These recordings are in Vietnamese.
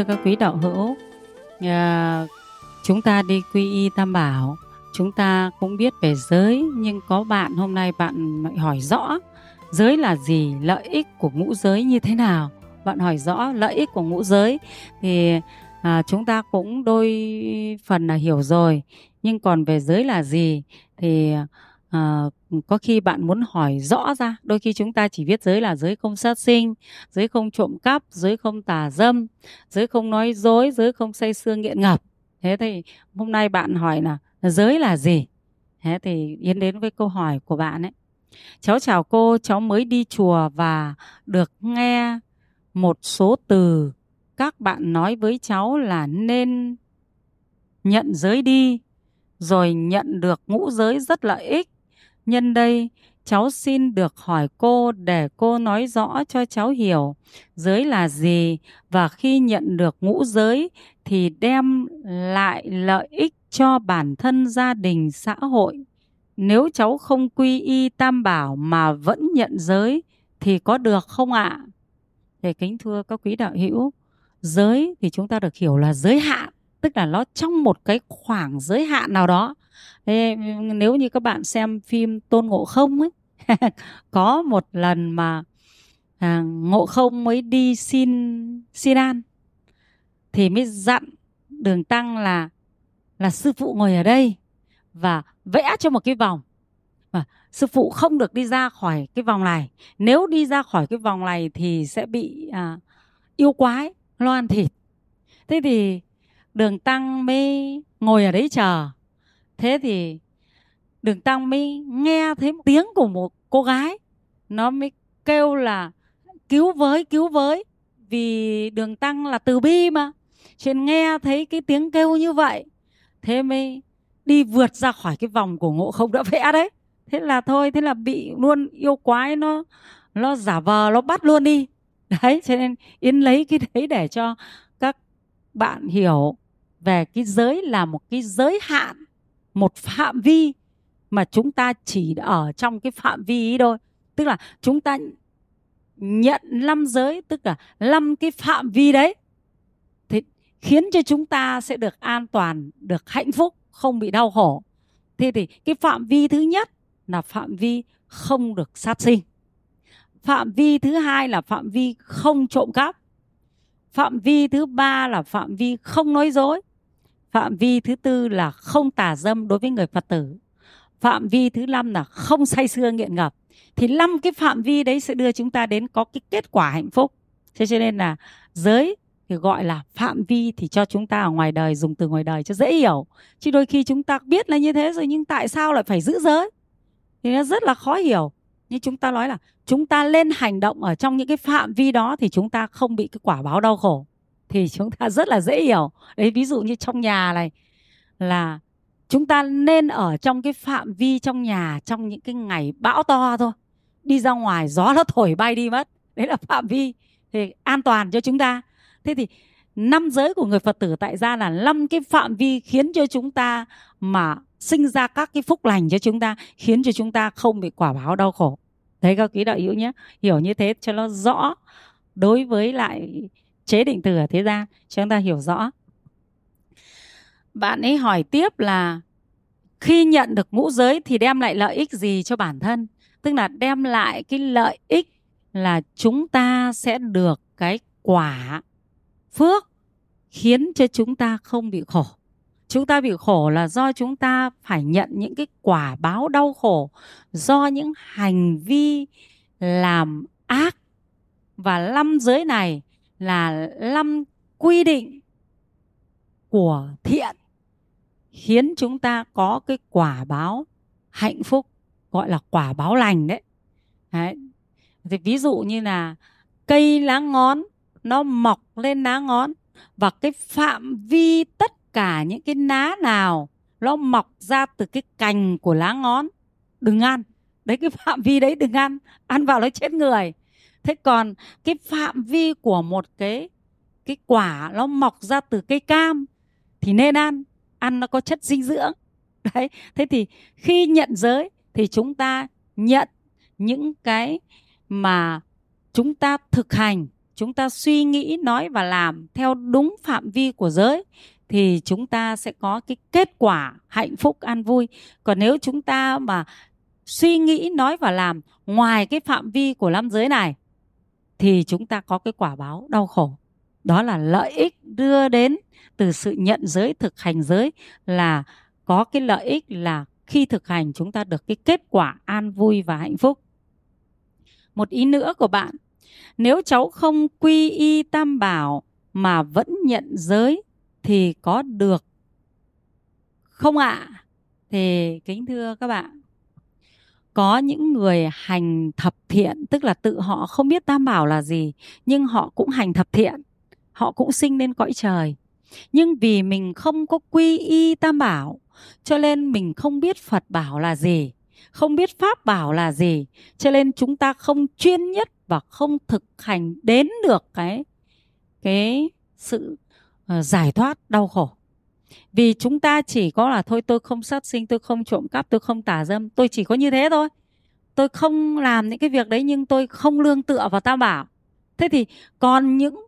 thưa các quý đạo hữu, à, chúng ta đi quy y tam bảo, chúng ta cũng biết về giới nhưng có bạn hôm nay bạn lại hỏi rõ giới là gì, lợi ích của ngũ giới như thế nào. Bạn hỏi rõ lợi ích của ngũ giới thì à, chúng ta cũng đôi phần là hiểu rồi. Nhưng còn về giới là gì thì à, có khi bạn muốn hỏi rõ ra đôi khi chúng ta chỉ viết giới là giới không sát sinh giới không trộm cắp giới không tà dâm giới không nói dối giới không say sưa nghiện ngập. Thế thì hôm nay bạn hỏi là giới là gì? Thế thì yến đến với câu hỏi của bạn ấy. Cháu chào cô cháu mới đi chùa và được nghe một số từ. Các bạn nói với cháu là nên nhận giới đi rồi nhận được ngũ giới rất lợi ích. Nhân đây, cháu xin được hỏi cô để cô nói rõ cho cháu hiểu giới là gì và khi nhận được ngũ giới thì đem lại lợi ích cho bản thân gia đình xã hội. Nếu cháu không quy y tam bảo mà vẫn nhận giới thì có được không ạ? À? Để kính thưa các quý đạo hữu, giới thì chúng ta được hiểu là giới hạn, tức là nó trong một cái khoảng giới hạn nào đó. Ê, nếu như các bạn xem phim Tôn Ngộ Không ấy có một lần mà à, Ngộ Không mới đi xin xin ăn thì mới dặn Đường Tăng là là sư phụ ngồi ở đây và vẽ cho một cái vòng. Và sư phụ không được đi ra khỏi cái vòng này. Nếu đi ra khỏi cái vòng này thì sẽ bị à, yêu quái lo ăn thịt. Thế thì đường tăng mới ngồi ở đấy chờ. Thế thì đường tăng mới nghe thấy tiếng của một cô gái. Nó mới kêu là, cứu với cứu với. Vì đường tăng là từ bi mà. Trên nghe thấy cái tiếng kêu như vậy, thế mới đi vượt ra khỏi cái vòng của ngộ không đã vẽ đấy. Thế là thôi, thế là bị luôn yêu quái nó nó giả vờ, nó bắt luôn đi. Đấy, cho nên yến lấy cái đấy để cho các bạn hiểu về cái giới là một cái giới hạn, một phạm vi mà chúng ta chỉ ở trong cái phạm vi ấy thôi. Tức là chúng ta nhận năm giới, tức là năm cái phạm vi đấy, thì khiến cho chúng ta sẽ được an toàn, được hạnh phúc, không bị đau khổ. Thế thì cái phạm vi thứ nhất là phạm vi không được sát sinh. Phạm vi thứ hai là phạm vi không trộm cắp. Phạm vi thứ ba là phạm vi không nói dối phạm vi thứ tư là không tà dâm đối với người phật tử. Phạm vi thứ năm là không say sưa nghiện ngập. Thì năm cái phạm vi đấy sẽ đưa chúng ta đến có cái kết quả hạnh phúc. Thế cho nên là giới thì gọi là phạm vi thì cho chúng ta ở ngoài đời, dùng từ ngoài đời cho dễ hiểu. Chứ đôi khi chúng ta biết là như thế rồi nhưng tại sao lại phải giữ giới? Thì nó rất là khó hiểu. Như chúng ta nói là chúng ta lên hành động ở trong những cái phạm vi đó thì chúng ta không bị cái quả báo đau khổ thì chúng ta rất là dễ hiểu. Đấy, ví dụ như trong nhà này, là chúng ta nên ở trong cái phạm vi trong nhà trong những cái ngày bão to thôi. Đi ra ngoài, gió nó thổi bay đi mất. Đấy là phạm vi thì an toàn cho chúng ta. Thế thì năm giới của người phật tử tại gia là năm cái phạm vi khiến cho chúng ta mà sinh ra các cái phúc lành cho chúng ta, khiến cho chúng ta không bị quả báo đau khổ. Thấy các quý đạo hữu nhé hiểu như thế cho nó rõ đối với lại chế định từ ở thế gian chúng ta hiểu rõ. Bạn ấy hỏi tiếp là, khi nhận được ngũ giới thì đem lại lợi ích gì cho bản thân? Tức là đem lại cái lợi ích là chúng ta sẽ được cái quả phước khiến cho chúng ta không bị khổ. Chúng ta bị khổ là do chúng ta phải nhận những cái quả báo đau khổ, do những hành vi làm ác và năm giới này là năm quy định của thiện, khiến chúng ta có cái quả báo hạnh phúc, gọi là quả báo lành đấy. đấy. Thì ví dụ như là cây lá ngón, nó mọc lên lá ngón và cái phạm vi tất cả những cái lá nào nó mọc ra từ cái cành của lá ngón, đừng ăn đấy, cái phạm vi đấy đừng ăn ăn vào nó chết người thế còn cái phạm vi của một cái cái quả nó mọc ra từ cây cam thì nên ăn ăn nó có chất dinh dưỡng. Đấy, thế thì khi nhận giới thì chúng ta nhận những cái mà chúng ta thực hành, chúng ta suy nghĩ, nói và làm theo đúng phạm vi của giới thì chúng ta sẽ có cái kết quả hạnh phúc, an vui. Còn nếu chúng ta mà suy nghĩ, nói và làm ngoài cái phạm vi của năm giới này thì chúng ta có cái quả báo đau khổ đó là lợi ích đưa đến từ sự nhận giới, thực hành giới là có cái lợi ích là khi thực hành chúng ta được cái kết quả an vui và hạnh phúc một ý nữa của bạn, nếu cháu không quy y tam bảo mà vẫn nhận giới thì có được không ạ à? thì kính thưa các bạn có những người hành thập thiện, tức là tự họ không biết tam bảo là gì, nhưng họ cũng hành thập thiện, họ cũng sinh lên cõi trời. Nhưng vì mình không có quy y tam bảo, cho nên mình không biết phật bảo là gì, không biết pháp bảo là gì, cho nên chúng ta không chuyên nhất và không thực hành đến được cái cái sự ờ, giải thoát đau khổ vì chúng ta chỉ có là thôi, tôi không sát sinh, tôi không trộm cắp, tôi không tả dâm, tôi chỉ có như thế thôi. Tôi không làm những cái việc đấy nhưng tôi không lương tựa vào tam bảo. Thế thì còn những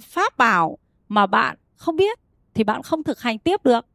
pháp bảo mà bạn không biết thì bạn không thực hành tiếp được.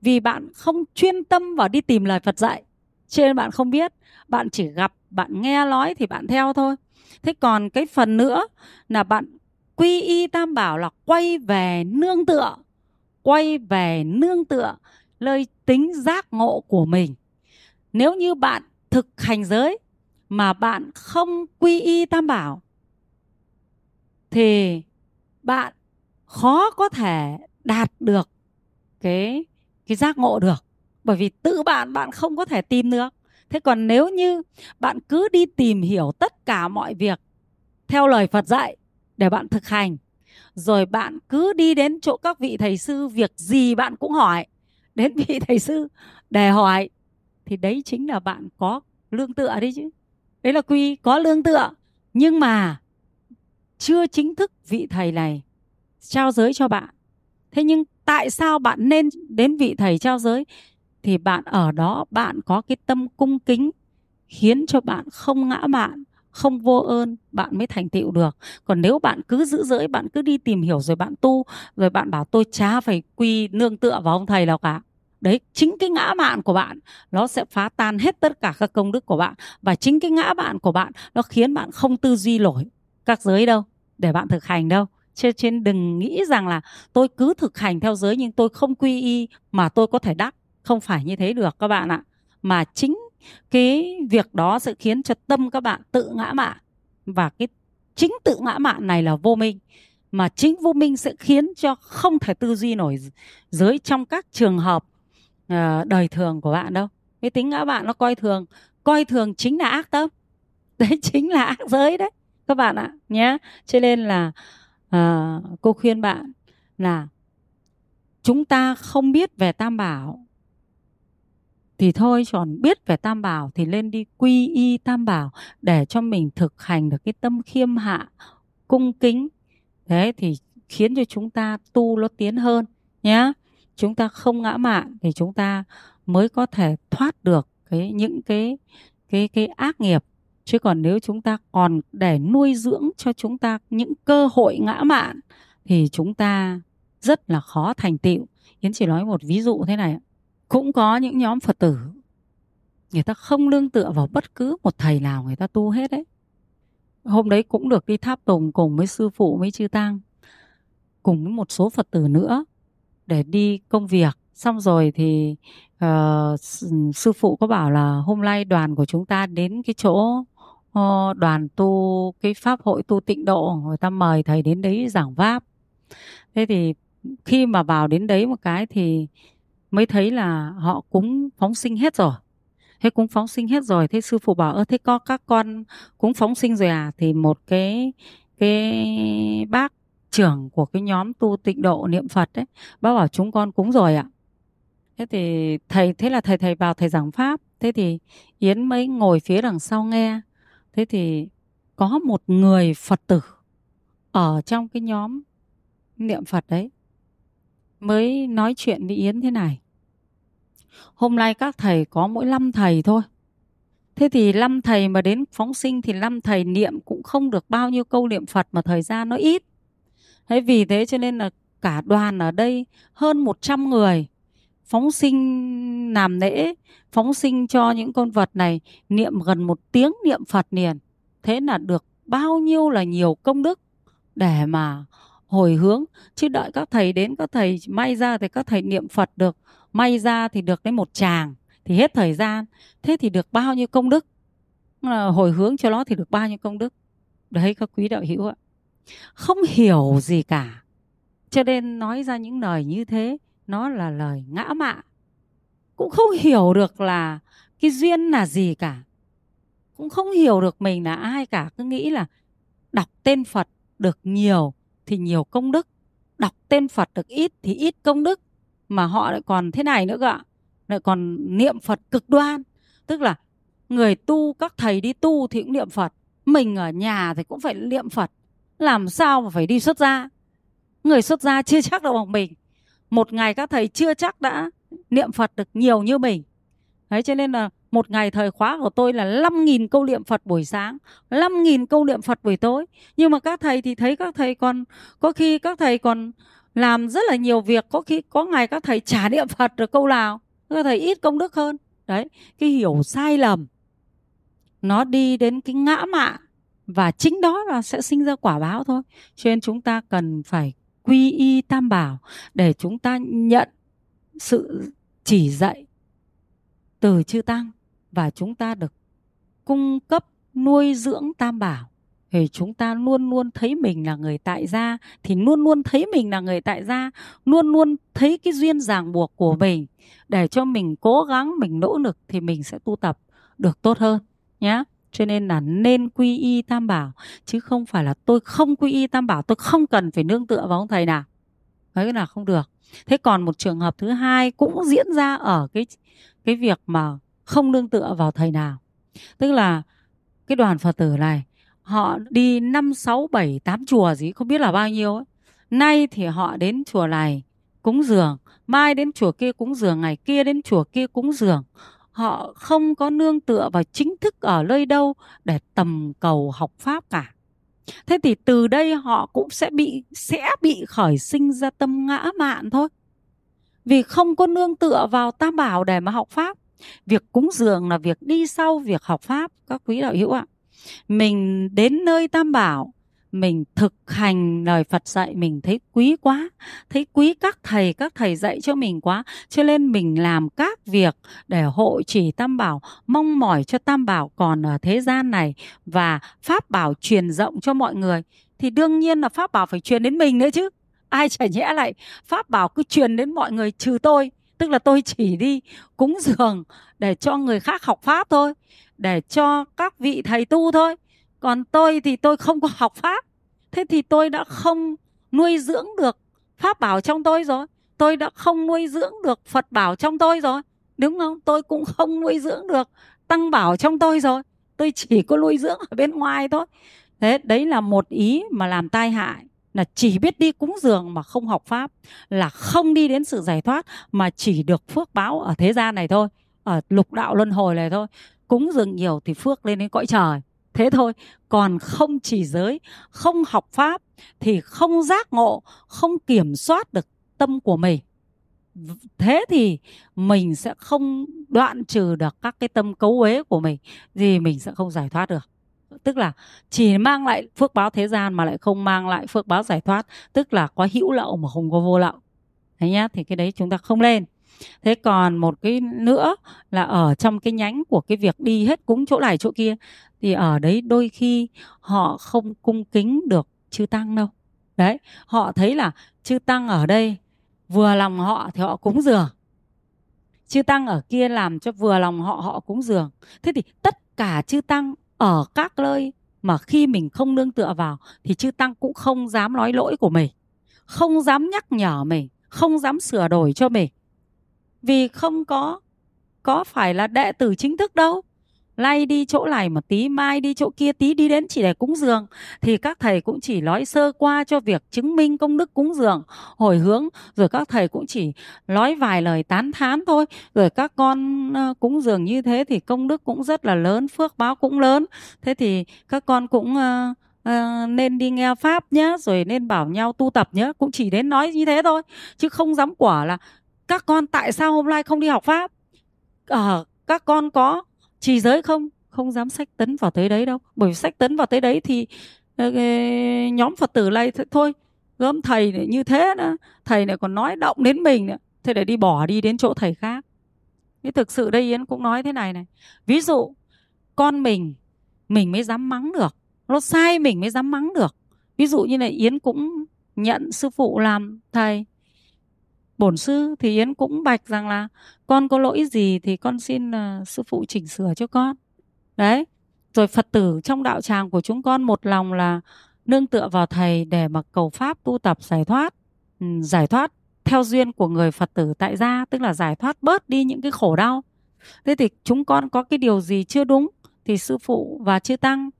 Vì bạn không chuyên tâm vào đi tìm lời Phật dạy, cho nên bạn không biết. Bạn chỉ gặp, bạn nghe nói thì bạn theo thôi. Thế còn cái phần nữa là bạn quy y tam bảo là quay về nương tựa quay về nương tựa lời tính giác ngộ của mình. Nếu như bạn thực hành giới mà bạn không quy y tam bảo, thì bạn khó có thể đạt được cái cái giác ngộ được. Bởi vì tự bạn bạn không có thể tìm được. Thế còn nếu như bạn cứ đi tìm hiểu tất cả mọi việc theo lời phật dạy để bạn thực hành rồi bạn cứ đi đến chỗ các vị thầy sư, việc gì bạn cũng hỏi. Đến vị thầy sư để hỏi, thì đấy chính là bạn có lương tựa đấy chứ. Đấy là quy, có lương tựa. Nhưng mà chưa chính thức vị thầy này trao giới cho bạn. Thế nhưng tại sao bạn nên đến vị thầy trao giới? Thì bạn ở đó, bạn có cái tâm cung kính khiến cho bạn không ngã mạn không vô ơn, bạn mới thành tựu được. Còn nếu bạn cứ giữ giới, bạn cứ đi tìm hiểu rồi bạn tu, rồi bạn bảo tôi chả phải quy nương tựa vào ông thầy nào cả. Đấy, chính cái ngã mạn của bạn, nó sẽ phá tan hết tất cả các công đức của bạn. Và chính cái ngã mạn của bạn, nó khiến bạn không tư duy nổi các giới đâu, để bạn thực hành đâu. Cho nên đừng nghĩ rằng là tôi cứ thực hành theo giới nhưng tôi không quy y mà tôi có thể đắc. Không phải như thế được các bạn ạ. Mà chính cái việc đó sẽ khiến cho tâm các bạn tự ngã mạn. Và cái chính tự ngã mạn này là vô minh. Mà chính vô minh sẽ khiến cho không thể tư duy nổi giới trong các trường hợp uh, đời thường của bạn đâu. Cái tính ngã bạn nó coi thường coi thường chính là ác tâm. Đấy chính là ác giới đấy các bạn ạ nhé cho nên là uh, cô khuyên bạn là chúng ta không biết về tam bảo thì thôi còn biết về tam bảo thì lên đi quy y tam bảo để cho mình thực hành được cái tâm khiêm hạ, cung kính. Thế thì khiến cho chúng ta tu nó tiến hơn nhé chúng ta không ngã mạn thì chúng ta mới có thể thoát được cái, những cái cái cái ác nghiệp. Chứ còn nếu chúng ta còn để nuôi dưỡng cho chúng ta những cơ hội ngã mạn thì chúng ta rất là khó thành tựu. Yến chỉ nói một ví dụ thế này cũng có những nhóm phật tử người ta không lương tựa vào bất cứ một thầy nào người ta tu hết đấy. Hôm đấy cũng được đi tháp tùng cùng với sư phụ với chư tăng cùng với một số phật tử nữa để đi công việc. Xong rồi thì uh, sư phụ có bảo là hôm nay đoàn của chúng ta đến cái chỗ uh, đoàn tu cái pháp hội tu tịnh độ người ta mời thầy đến đấy giảng pháp. Thế thì khi mà vào đến đấy một cái thì mới thấy là họ cũng phóng sinh hết rồi. Thế cũng phóng sinh hết rồi, thế sư phụ bảo, ơ, thế có các con cũng phóng sinh rồi à? Thì một cái cái bác trưởng của cái nhóm tu tịnh độ niệm phật đấy bác bảo, chúng con cúng rồi ạ. Thế thì thầy, thế là thầy thầy vào thầy giảng pháp. Thế thì yến mới ngồi phía đằng sau nghe. Thế thì có một người phật tử ở trong cái nhóm niệm phật đấy mới nói chuyện với yến thế này. Hôm nay các thầy có mỗi năm thầy thôi. Thế thì năm thầy mà đến phóng sinh thì năm thầy niệm cũng không được bao nhiêu câu niệm phật mà thời gian nó ít. Thế vì thế cho nên là cả đoàn ở đây hơn 100 người phóng sinh làm lễ, phóng sinh cho những con vật này niệm gần một tiếng niệm phật liền. Thế là được bao nhiêu là nhiều công đức để mà hồi hướng. Chứ đợi các thầy đến, các thầy may ra thì các thầy niệm phật được, may ra thì được đến một chàng thì hết thời gian. Thế thì được bao nhiêu công đức? Ờ, hồi hướng cho nó thì được bao nhiêu công đức? Đấy, các quý đạo hữu ạ. Không hiểu gì cả. Cho nên nói ra những lời như thế, nó là lời ngã mạ. Cũng không hiểu được là cái duyên là gì cả. Cũng không hiểu được mình là ai cả. Cứ nghĩ là đọc tên phật được nhiều thì nhiều công đức. Đọc tên phật được ít thì ít công đức. Mà họ lại còn thế này nữa cơ lại còn niệm phật cực đoan. Tức là người tu, các thầy đi tu thì cũng niệm phật. Mình ở nhà thì cũng phải niệm phật. Làm sao mà phải đi xuất gia? Người xuất gia chưa chắc đâu bằng mình. Một ngày các thầy chưa chắc đã niệm phật được nhiều như mình. Đấy, cho nên là một ngày thời khóa của tôi là 5.000 câu niệm Phật buổi sáng 5.000 câu niệm Phật buổi tối. Nhưng mà các thầy thì thấy các thầy còn, có khi các thầy còn làm rất là nhiều việc, có khi, có ngày các thầy trả niệm Phật được câu nào. Các thầy ít công đức hơn. Đấy, cái hiểu sai lầm, nó đi đến cái ngã mạ và chính đó là sẽ sinh ra quả báo thôi. Cho nên chúng ta cần phải quy y tam bảo để chúng ta nhận sự chỉ dạy từ chư tăng và chúng ta được cung cấp nuôi dưỡng tam bảo. Thì chúng ta luôn luôn thấy mình là người tại gia, thì luôn luôn thấy mình là người tại gia, luôn luôn thấy cái duyên ràng buộc của mình. Để cho mình cố gắng, mình nỗ lực thì mình sẽ tu tập được tốt hơn nhé cho nên là nên quy y tam bảo, chứ không phải là tôi không quy y tam bảo, tôi không cần phải nương tựa vào ông thầy nào. Đấy là không được thế còn một trường hợp thứ hai cũng diễn ra ở cái cái việc mà không nương tựa vào thầy nào. Tức là cái đoàn phật tử này, họ đi năm, sáu, bảy, tám chùa gì không biết là bao nhiêu ấy. nay thì họ đến chùa này cúng dường, mai đến chùa kia cúng dường, ngày kia đến chùa kia cúng dường. Họ không có nương tựa vào chính thức ở nơi đâu để tầm cầu học pháp cả thế thì từ đây họ cũng sẽ bị sẽ bị khởi sinh ra tâm ngã mạn thôi. Vì không có nương tựa vào tam bảo để mà học pháp. Việc cúng dường là việc đi sau việc học pháp, các quý đạo hữu ạ. Mình đến nơi tam bảo mình thực hành lời Phật dạy mình thấy quý quá, thấy quý các thầy các thầy dạy cho mình quá, cho nên mình làm các việc để hộ trì Tam Bảo, mong mỏi cho Tam Bảo còn ở thế gian này và pháp bảo truyền rộng cho mọi người. Thì đương nhiên là pháp bảo phải truyền đến mình nữa chứ. Ai chả nhẽ lại pháp bảo cứ truyền đến mọi người trừ tôi, tức là tôi chỉ đi cúng dường để cho người khác học pháp thôi, để cho các vị thầy tu thôi. Còn tôi thì tôi không có học pháp thế thì tôi đã không nuôi dưỡng được pháp bảo trong tôi rồi. Tôi đã không nuôi dưỡng được phật bảo trong tôi rồi. Đúng không? Tôi cũng không nuôi dưỡng được tăng bảo trong tôi rồi. Tôi chỉ có nuôi dưỡng ở bên ngoài thôi. Thế đấy là một ý mà làm tai hại. Là chỉ biết đi cúng dường mà không học pháp. Là không đi đến sự giải thoát mà chỉ được phước báo ở thế gian này thôi. Ở lục đạo luân hồi này thôi. Cúng dường nhiều thì phước lên đến cõi trời thế thôi, còn không chỉ giới, không học pháp thì không giác ngộ, không kiểm soát được tâm của mình. Thế thì mình sẽ không đoạn trừ được các cái tâm cấu uế của mình, thì mình sẽ không giải thoát được. Tức là chỉ mang lại phước báo thế gian mà lại không mang lại phước báo giải thoát, tức là có hữu lậu mà không có vô lậu. Thế nhá, thì cái đấy chúng ta không lên thế còn một cái nữa là ở trong cái nhánh của cái việc đi hết cúng chỗ này chỗ kia, thì ở đấy đôi khi họ không cung kính được chư tăng đâu. Đấy, họ thấy là chư tăng ở đây, vừa lòng họ thì họ cúng dường. Chư tăng ở kia làm cho vừa lòng họ họ cúng dường. Thế thì tất cả chư tăng ở các nơi mà khi mình không nương tựa vào thì chư tăng cũng không dám nói lỗi của mình, không dám nhắc nhở mình, không dám sửa đổi cho mình vì không có có phải là đệ tử chính thức đâu. Lay đi chỗ này một tí mai đi chỗ kia tí đi đến chỉ để cúng dường. Thì các thầy cũng chỉ nói sơ qua cho việc chứng minh công đức cúng dường hồi hướng. Rồi các thầy cũng chỉ nói vài lời tán thán thôi. Rồi các con cúng dường như thế thì công đức cũng rất là lớn phước báo cũng lớn. Thế thì các con cũng uh, uh, nên đi nghe pháp nhé rồi nên bảo nhau tu tập nhé cũng chỉ đến nói như thế thôi. Chứ không dám quả là các con tại sao hôm nay không đi học pháp? Uh, các con có trì giới không? Không dám sách tấn vào tới đấy đâu. Bởi vì sách tấn vào tới đấy thì ờ, ờ, nhóm phật tử này thôi gớm thầy này như thế nữa thầy này còn nói động đến mình nữa. Thế để đi bỏ đi đến chỗ thầy khác. Thế thực sự đây yến cũng nói thế này này. Ví dụ con mình mình mới dám mắng được. Nó sai mình mới dám mắng được. Ví dụ như này yến cũng nhận sư phụ làm thầy bổn sư thì yến cũng bạch rằng là con có lỗi gì thì con xin uh, sư phụ chỉnh sửa cho con. Đấy rồi phật tử trong đạo tràng của chúng con một lòng là nương tựa vào thầy để mà cầu pháp tu tập giải thoát ừ, giải thoát theo duyên của người phật tử tại gia tức là giải thoát bớt đi những cái khổ đau. Thế thì chúng con có cái điều gì chưa đúng thì sư phụ và chư tăng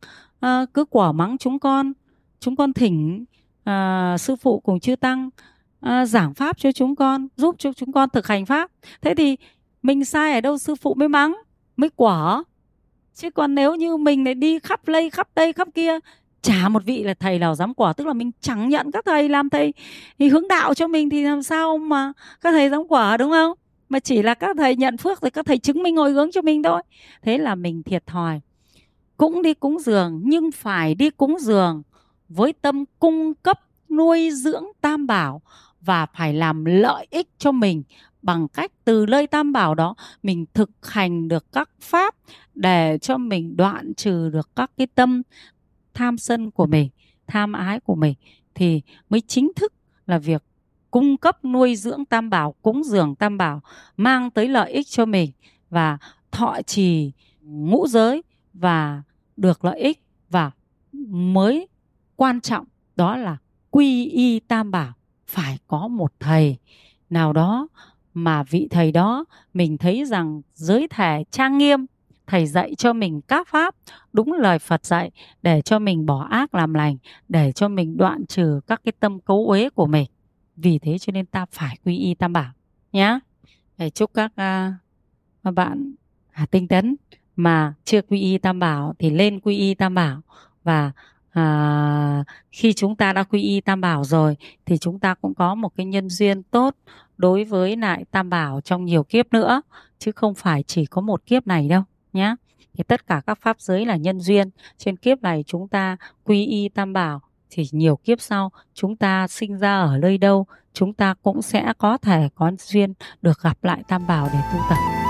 uh, cứ quả mắng chúng con. Chúng con thỉnh uh, sư phụ cùng chư tăng Ờ, giảng pháp cho chúng con, giúp cho chúng con thực hành pháp. Thế thì mình sai ở đâu sư phụ mới mắng, mới quả chứ còn nếu như mình lại đi khắp lây, khắp đây khắp kia, chả một vị là thầy nào dám quả tức là mình chẳng nhận các thầy làm thầy thì hướng đạo cho mình thì làm sao mà các thầy dám quả đúng không? Mà chỉ là các thầy nhận phước rồi các thầy chứng minh ngồi hướng cho mình thôi. Thế là mình thiệt thòi. Cũng đi cúng dường, nhưng phải đi cúng dường với tâm cung cấp nuôi dưỡng tam bảo và phải làm lợi ích cho mình bằng cách từ nơi tam bảo đó mình thực hành được các pháp để cho mình đoạn trừ được các cái tâm tham sân của mình, tham ái của mình, thì mới chính thức là việc cung cấp nuôi dưỡng tam bảo, cúng dường tam bảo mang tới lợi ích cho mình và thọ trì ngũ giới và được lợi ích và mới quan trọng đó là quy y tam bảo phải có một thầy nào đó mà vị thầy đó mình thấy rằng giới thể trang nghiêm thầy dạy cho mình các pháp đúng lời Phật dạy để cho mình bỏ ác làm lành để cho mình đoạn trừ các cái tâm cấu uế của mình. Vì thế cho nên ta phải quy y tam bảo nhé để chúc các uh, bạn à, tinh tấn mà chưa quy y tam bảo thì lên quy y tam bảo và à, khi chúng ta đã quy y tam bảo rồi thì chúng ta cũng có một cái nhân duyên tốt đối với lại tam bảo trong nhiều kiếp nữa chứ không phải chỉ có một kiếp này đâu nhé thì tất cả các pháp giới là nhân duyên trên kiếp này chúng ta quy y tam bảo thì nhiều kiếp sau chúng ta sinh ra ở nơi đâu chúng ta cũng sẽ có thể có duyên được gặp lại tam bảo để tu tập.